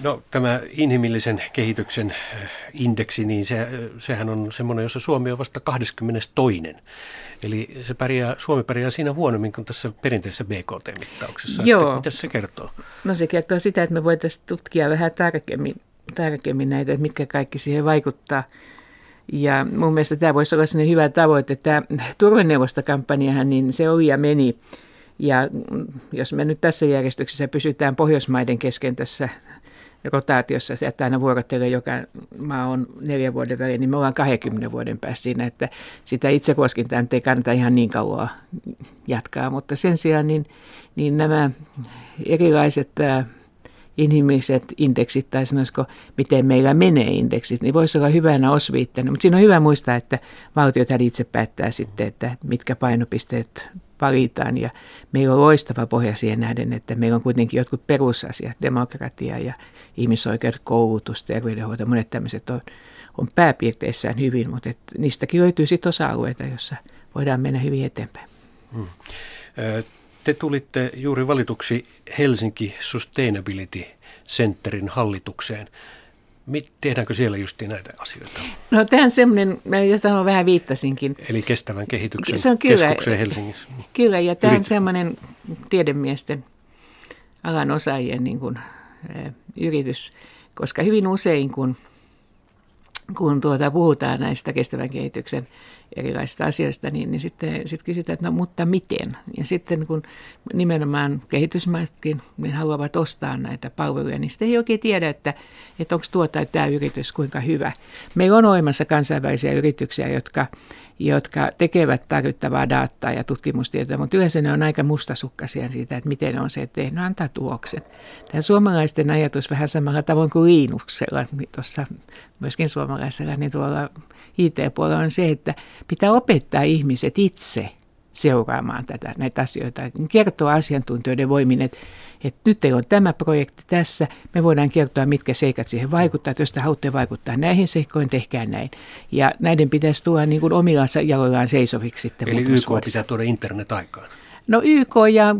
No tämä inhimillisen kehityksen äh, indeksi, niin se, sehän on semmoinen, jossa Suomi on vasta 22. Eli se pärjää, Suomi pärjää siinä huonommin kuin tässä perinteisessä BKT-mittauksessa. Joo. Mitä se kertoo? No se kertoo sitä, että me voitaisiin tutkia vähän tarkemmin, tarkemmin näitä, että mitkä kaikki siihen vaikuttaa. Ja mun mielestä tämä voisi olla sellainen hyvä tavoite. Tämä turvaneuvostokampanjahan, niin se oli ja meni. Ja jos me nyt tässä järjestyksessä pysytään Pohjoismaiden kesken tässä rotaatiossa, että aina vuorottelee joka maa on neljän vuoden välein, niin me ollaan 20 vuoden päässä siinä, että sitä itse koskintaa nyt ei kannata ihan niin kauan jatkaa, mutta sen sijaan niin, niin nämä erilaiset äh, inhimilliset indeksit, tai sanoisiko, miten meillä menee indeksit, niin voisi olla hyvänä osviittana. Mutta siinä on hyvä muistaa, että valtiot itse päättää sitten, että mitkä painopisteet valitaan. Ja meillä on loistava pohja siihen nähden, että meillä on kuitenkin jotkut perusasiat, demokratia ja ihmisoikeudet, koulutus, terveydenhoito, monet tämmöiset on, on pääpiirteissään hyvin, mutta et niistäkin löytyy sitten osa-alueita, joissa voidaan mennä hyvin eteenpäin. Hmm. Te tulitte juuri valituksi Helsinki Sustainability Centerin hallitukseen. Tehdäänkö siellä justi näitä asioita? No tämä on semmoinen, josta vähän viittasinkin. Eli kestävän kehityksen se on kyllä, keskukseen Helsingissä. Kyllä, ja tämä on semmoinen tiedemiesten alan osaajien niin kuin, yritys, koska hyvin usein kun kun tuota, puhutaan näistä kestävän kehityksen erilaisista asioista, niin, niin sitten sit kysytään, että no mutta miten? Ja sitten kun nimenomaan kehitysmaisetkin niin haluavat ostaa näitä palveluja, niin sitten ei oikein tiedä, että, että onko tuo tai tämä yritys kuinka hyvä. Meillä on olemassa kansainvälisiä yrityksiä, jotka jotka tekevät tarvittavaa dataa ja tutkimustietoa, mutta yleensä ne on aika mustasukkaisia siitä, että miten on se tehnyt, antaa tuloksen. Tämä suomalaisten ajatus vähän samalla tavoin kuin Linuxella, tuossa myöskin suomalaisella, niin tuolla IT-puolella on se, että pitää opettaa ihmiset itse seuraamaan tätä, näitä asioita, kertoa asiantuntijoiden voimin, että että nyt teillä on tämä projekti tässä, me voidaan kertoa, mitkä seikat siihen vaikuttaa, että jos te haluatte vaikuttaa näihin seikkoihin, tehkää näin. Ja näiden pitäisi tulla niin kuin omillaan jaloillaan seisoviksi sitten. Eli YK pitää tuoda internet aikaan. No YK ja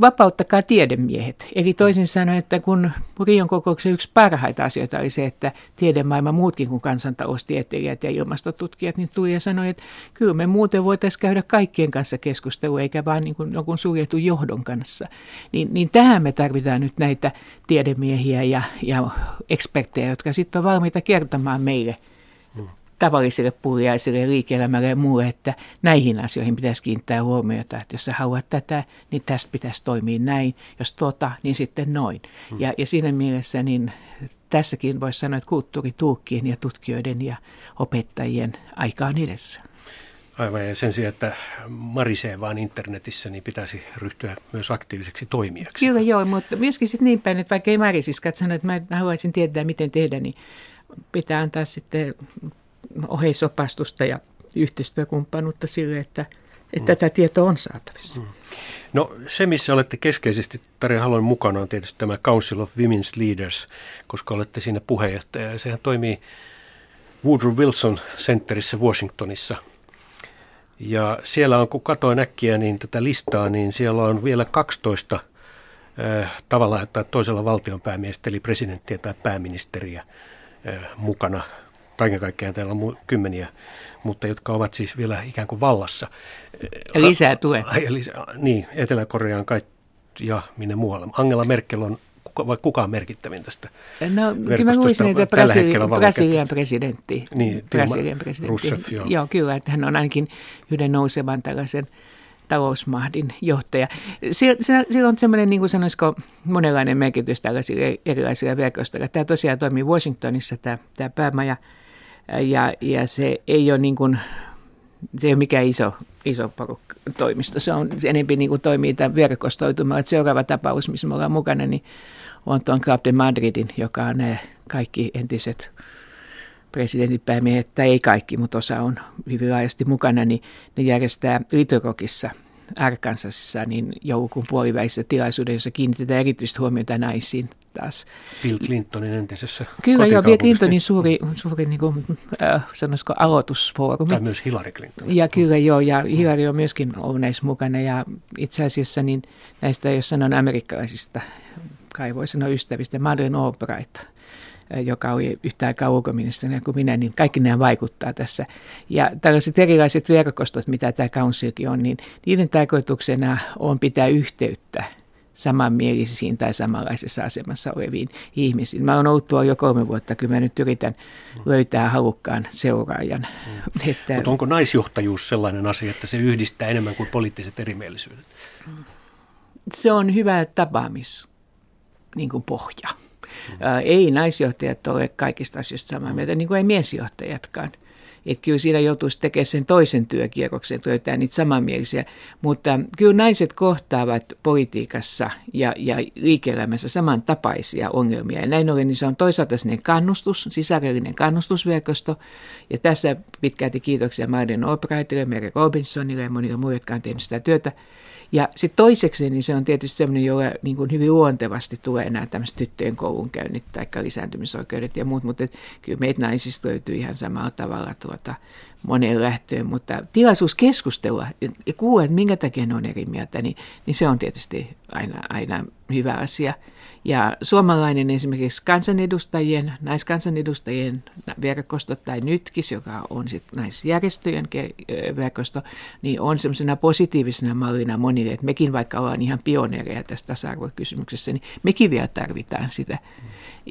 vapauttakaa tiedemiehet. Eli toisin sanoen, että kun Rion kokouksen yksi parhaita asioita oli se, että tiedemaailma muutkin kuin kansantaloustieteilijät ja ilmastotutkijat, niin tuli ja sanoi, että kyllä me muuten voitaisiin käydä kaikkien kanssa keskustelua, eikä vaan niin kuin jonkun suljetun johdon kanssa. Niin, niin tähän me tarvitaan nyt näitä tiedemiehiä ja, ja eksperttejä, jotka sitten on valmiita kertomaan meille – tavallisille purjaisille, liike-elämälle ja muulle, että näihin asioihin pitäisi kiinnittää huomiota, että jos sä haluat tätä, niin tästä pitäisi toimia näin, jos tota, niin sitten noin. Hmm. Ja, ja siinä mielessä niin tässäkin voisi sanoa, että kulttuurituukkien ja tutkijoiden ja opettajien aika on edessä. Aivan, ja sen sijaan, että marisee vaan internetissä, niin pitäisi ryhtyä myös aktiiviseksi toimijaksi. Kyllä joo, mutta myöskin sitten niin päin, että vaikka ei marisiskaan sano, että mä haluaisin tietää, miten tehdä, niin pitää antaa sitten oheisopastusta ja yhteistyökumppanuutta sille, että, että mm. tätä tietoa on saatavissa. Mm. No se, missä olette keskeisesti Tarja Halon mukana, on tietysti tämä Council of Women's Leaders, koska olette siinä puheenjohtaja. Ja sehän toimii Woodrow Wilson Centerissä Washingtonissa. Ja siellä on, kun katoin äkkiä niin tätä listaa, niin siellä on vielä 12 äh, tavalla tai toisella valtionpäämiestä, eli presidenttiä tai pääministeriä äh, mukana kaiken kaikkiaan täällä on kymmeniä, mutta jotka ovat siis vielä ikään kuin vallassa. Ja lisää tuen. Lisää, niin, Etelä-Koreaan kai ja minne muualle. Angela Merkel on kuka, vai kuka on merkittävin tästä No kyllä mä luisin, että Brasilian, Brasilian presidentti. Niin, Brasilian presidentti. Rousseff, joo. joo. kyllä, että hän on ainakin yhden nousevan tällaisen talousmahdin johtaja. Sillä on semmoinen, niin kuin sanoisiko, monenlainen merkitys tällaisille erilaisille verkostoille. Tämä tosiaan toimii Washingtonissa, tämä, tämä päämaja – ja, ja se ei ole niin kuin, se ei ole mikään iso, iso toimisto. Se on se enemmän niin kuin toimii tämän verkostoitumalla. Että seuraava tapaus, missä me ollaan mukana, niin on tuon Club de Madridin, joka on ne kaikki entiset presidentinpäämiehet, tai ei kaikki, mutta osa on hyvin laajasti mukana, niin ne järjestää Litorokissa – Arkansasissa niin joulukuun puoliväisessä tilaisuuden, jossa kiinnitetään erityistä huomiota naisiin taas. Bill Clintonin entisessä Kyllä joo, Bill Clintonin suuri, suuri niin kuin, äh, sanoisiko aloitusfoorumi. Tai myös Hillary Clinton. Ja kyllä joo, ja Hillary on myöskin ollut näissä mukana, ja itse asiassa niin näistä, jos sanon amerikkalaisista, kai voi sanoa ystävistä, Madeleine Albright – joka oli yhtä aikaa ulkoministerinä kuin minä, niin kaikki nämä vaikuttaa tässä. Ja tällaiset erilaiset verkostot, mitä tämä councilkin on, niin niiden tarkoituksena on pitää yhteyttä samanmielisiin tai samanlaisessa asemassa oleviin ihmisiin. Mä oon ollut tuolla jo kolme vuotta, kun mä nyt yritän löytää halukkaan seuraajan. Mm. Että, Mutta onko naisjohtajuus sellainen asia, että se yhdistää enemmän kuin poliittiset erimielisyydet? Se on hyvä tapaamis niin kuin pohja. Ei naisjohtajat ole kaikista asioista samaa mieltä, niin kuin ei miesjohtajatkaan. Että kyllä siinä joutuisi tekemään sen toisen työkierroksen, että löytää niitä samanmielisiä. Mutta kyllä naiset kohtaavat politiikassa ja, ja liike-elämässä samantapaisia ongelmia. Ja näin ollen niin se on toisaalta sinne kannustus, sisällöllinen kannustusverkosto. Ja tässä pitkälti kiitoksia Martin Albrightille, Mary Robinsonille ja monille muille, jotka on tehnyt sitä työtä. Ja sitten toiseksi niin se on tietysti sellainen, jolle niin kuin hyvin luontevasti tulee nämä tämmöiset tyttöjen koulunkäynnit tai lisääntymisoikeudet ja muut, mutta kyllä meitä naisista löytyy ihan samalla tavalla tuota, moneen lähtöön, mutta tilaisuus keskustella ja kuulla, että minkä takia ne on eri mieltä, niin, niin se on tietysti aina, aina hyvä asia. Ja suomalainen esimerkiksi kansanedustajien, naiskansanedustajien verkosto tai Nytkis, joka on sitten naisjärjestöjen verkosto, niin on semmoisena positiivisena mallina monille, että mekin vaikka ollaan ihan pioneereja tässä tasa-arvokysymyksessä, niin mekin vielä tarvitaan sitä.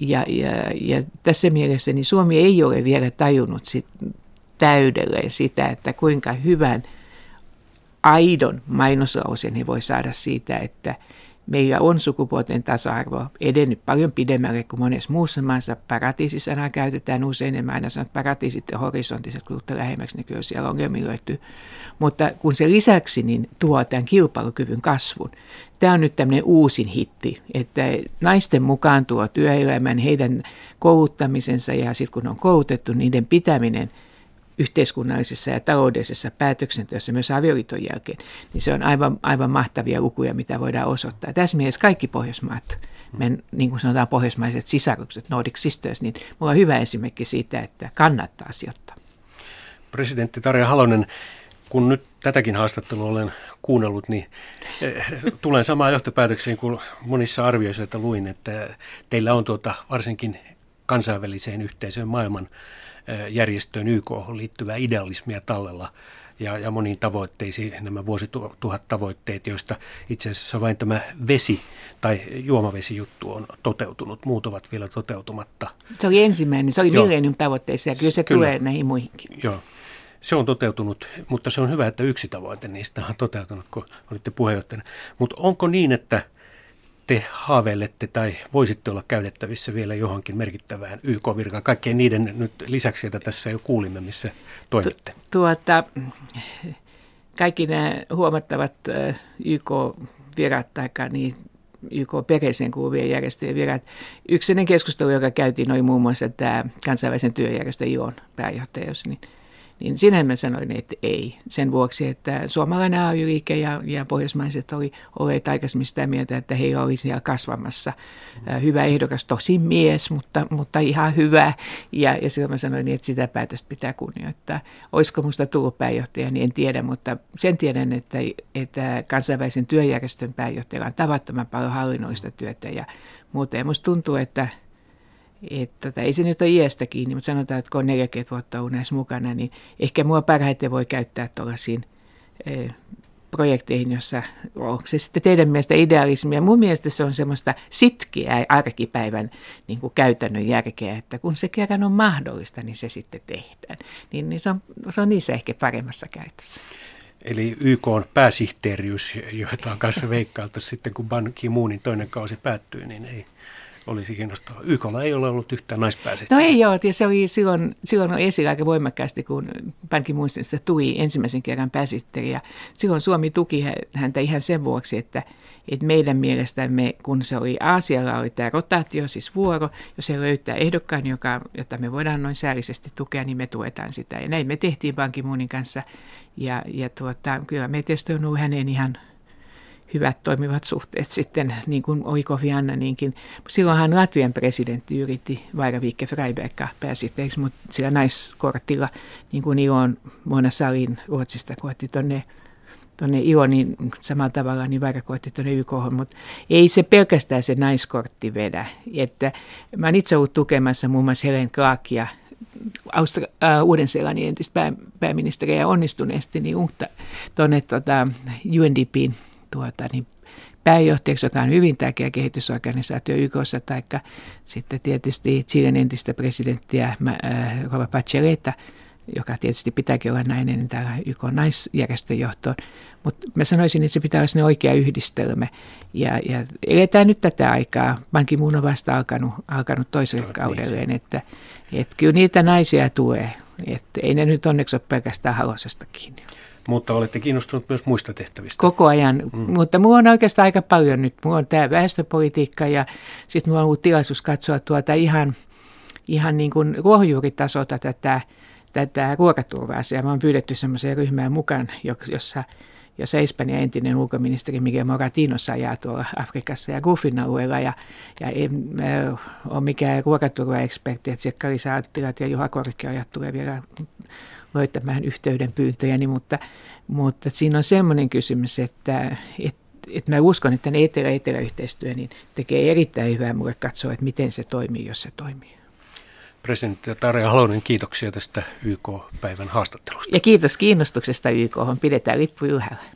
Ja, ja, ja tässä mielessä niin Suomi ei ole vielä tajunnut sit täydelleen sitä, että kuinka hyvän aidon mainoslausen he voi saada siitä, että meillä on sukupuolten tasa-arvo edennyt paljon pidemmälle kuin monessa muussa maassa. Paratiisisanaa käytetään usein, en mä aina sano, että paratiisit ja horisontiset kulutta lähemmäksi, niin kyllä siellä on löytyy. Mutta kun se lisäksi niin tuo tämän kilpailukyvyn kasvun. Tämä on nyt tämmöinen uusin hitti, että naisten mukaan tuo työelämän, heidän kouluttamisensa ja sitten kun on koulutettu, niiden pitäminen – yhteiskunnallisessa ja taloudellisessa päätöksenteossa myös avioliiton jälkeen, niin se on aivan, aivan mahtavia lukuja, mitä voidaan osoittaa. Tässä mielessä kaikki Pohjoismaat, men, niin kuin sanotaan pohjoismaiset sisarukset, Nordic Sisters, niin mulla on hyvä esimerkki siitä, että kannattaa sijoittaa. Presidentti Tarja Halonen, kun nyt tätäkin haastattelua olen kuunnellut, niin eh, tulen samaan johtopäätökseen kuin monissa arvioissa, että luin, että teillä on tuota varsinkin kansainväliseen yhteisöön maailman järjestöön YK liittyvää idealismia tallella ja, ja moniin tavoitteisiin, nämä vuosituhat tavoitteet, joista itse asiassa vain tämä vesi tai juomavesijuttu on toteutunut. Muut ovat vielä toteutumatta. Se oli ensimmäinen, se oli millennium tavoitteissa ja kyllä se kyllä. tulee näihin muihinkin. Joo. Se on toteutunut, mutta se on hyvä, että yksi tavoite niistä on toteutunut, kun olitte puheenjohtajana. Mutta onko niin, että te haaveilette tai voisitte olla käytettävissä vielä johonkin merkittävään YK-virkaan, kaikkien niiden nyt lisäksi, joita tässä jo kuulimme, missä toimitte? Tu- tuota, kaikki nämä huomattavat YK-virat tai niin YK-pereiseen kuuluvien järjestöjen virat. Yksinen keskustelu, joka käytiin, oli muun muassa tämä kansainvälisen työjärjestön ION pääjohtajuus, niin – niin sinä mä sanoin, että ei. Sen vuoksi, että suomalainen AY-liike ja, ja pohjoismaiset oli olleet aikaisemmin sitä mieltä, että heillä oli siellä kasvamassa hyvä ehdokas, tosi mies, mutta, mutta ihan hyvä. Ja, ja silloin mä sanoin, että sitä päätöstä pitää kunnioittaa. Olisiko minusta tullut pääjohtaja, niin en tiedä, mutta sen tiedän, että, että kansainvälisen työjärjestön pääjohtajalla on tavattoman paljon hallinnoista työtä ja muuta. Ja musta tuntuu, että että tota, ei se nyt ole iästä kiinni, mutta sanotaan, että kun on 40 vuotta näissä mukana, niin ehkä mua parhaiten voi käyttää tuollaisiin e, projekteihin, jossa onko se sitten teidän mielestä idealismia. Mun mielestä se on semmoista sitkeää arkipäivän niin kuin käytännön järkeä, että kun se kerran on mahdollista, niin se sitten tehdään. Niin, niin se, on, se on niissä ehkä paremmassa käytössä. Eli YK on pääsihteeriys, jota on kanssa veikkailtu sitten, kun Ban Ki-moonin toinen kausi päättyy, niin ei, olisi kiinnostavaa. YKlla ei ole ollut yhtään naispääsihteeriä. No ei ole, ja se oli silloin, silloin oli esillä aika voimakkaasti, kun Bankin muistista tuli ensimmäisen kerran pääsihteeri. Ja silloin Suomi tuki häntä ihan sen vuoksi, että, että meidän mielestämme, kun se oli Aasialla, oli tämä rotaatio, siis vuoro, jos se löytää ehdokkaan, joka, jota me voidaan noin säällisesti tukea, niin me tuetaan sitä. Ja näin me tehtiin Bankin kanssa, ja, ja tuota, kyllä me tietysti on ollut hänen ihan hyvät toimivat suhteet sitten, niin kuin Oiko Fianna niinkin. Silloinhan Latvian presidentti yritti Vaira Vikke Freiberga pääsihteeksi, mutta sillä naiskortilla, niin kuin Ilon Mona Salin Ruotsista koetti tuonne tuonne IO, niin samalla tavalla niin Vaira koetti tuonne YK, mutta ei se pelkästään se naiskortti vedä. Että mä olen itse ollut tukemassa muun muassa Helen Clarkia, Austra- äh, Uuden-Seelannin entistä pää, pääministeriä onnistuneesti niin tuonne tota, UNDPin tuota, niin pääjohtajaksi, joka on hyvin tärkeä kehitysorganisaatio YKssa, tai sitten tietysti Chilen entistä presidenttiä äh, Rova Pacheleta, joka tietysti pitääkin olla nainen, niin täällä YK naisjärjestön johtoon. Mutta mä sanoisin, että se pitää olla sinne oikea yhdistelmä. Ja, ja eletään nyt tätä aikaa. Banki muun on vasta alkanut, alkanut toiselle no, kaudelleen, niin että, että kyllä niitä naisia tulee. Että ei ne nyt onneksi ole pelkästään halosesta kiinni. Mutta olette kiinnostunut myös muista tehtävistä. Koko ajan, mm. mutta minulla on oikeastaan aika paljon nyt. Minulla on tämä väestöpolitiikka ja sitten minulla on ollut tilaisuus katsoa tuota ihan, ihan niin kuin ruohonjuuritasolta tätä, tätä ruokaturvaa. Ja mä olen pyydetty semmoiseen ryhmään mukaan, jossa jossa Espanjan entinen ulkoministeri Miguel Moratinos ajaa tuolla Afrikassa ja Gulfin alueella. Ja, ja en ole mikään ruokaturvaekspertti, että Tsekka ja Juha Korkeajat tulee vielä löytämään yhteydenpyyntöjäni, mutta, mutta siinä on semmoinen kysymys, että, että että mä uskon, että ne etelä-etelä-yhteistyö niin tekee erittäin hyvää mulle katsoa, että miten se toimii, jos se toimii. Presidentti Tarja Halonen, kiitoksia tästä YK-päivän haastattelusta. Ja kiitos kiinnostuksesta YK. Pidetään lippu ylhäällä.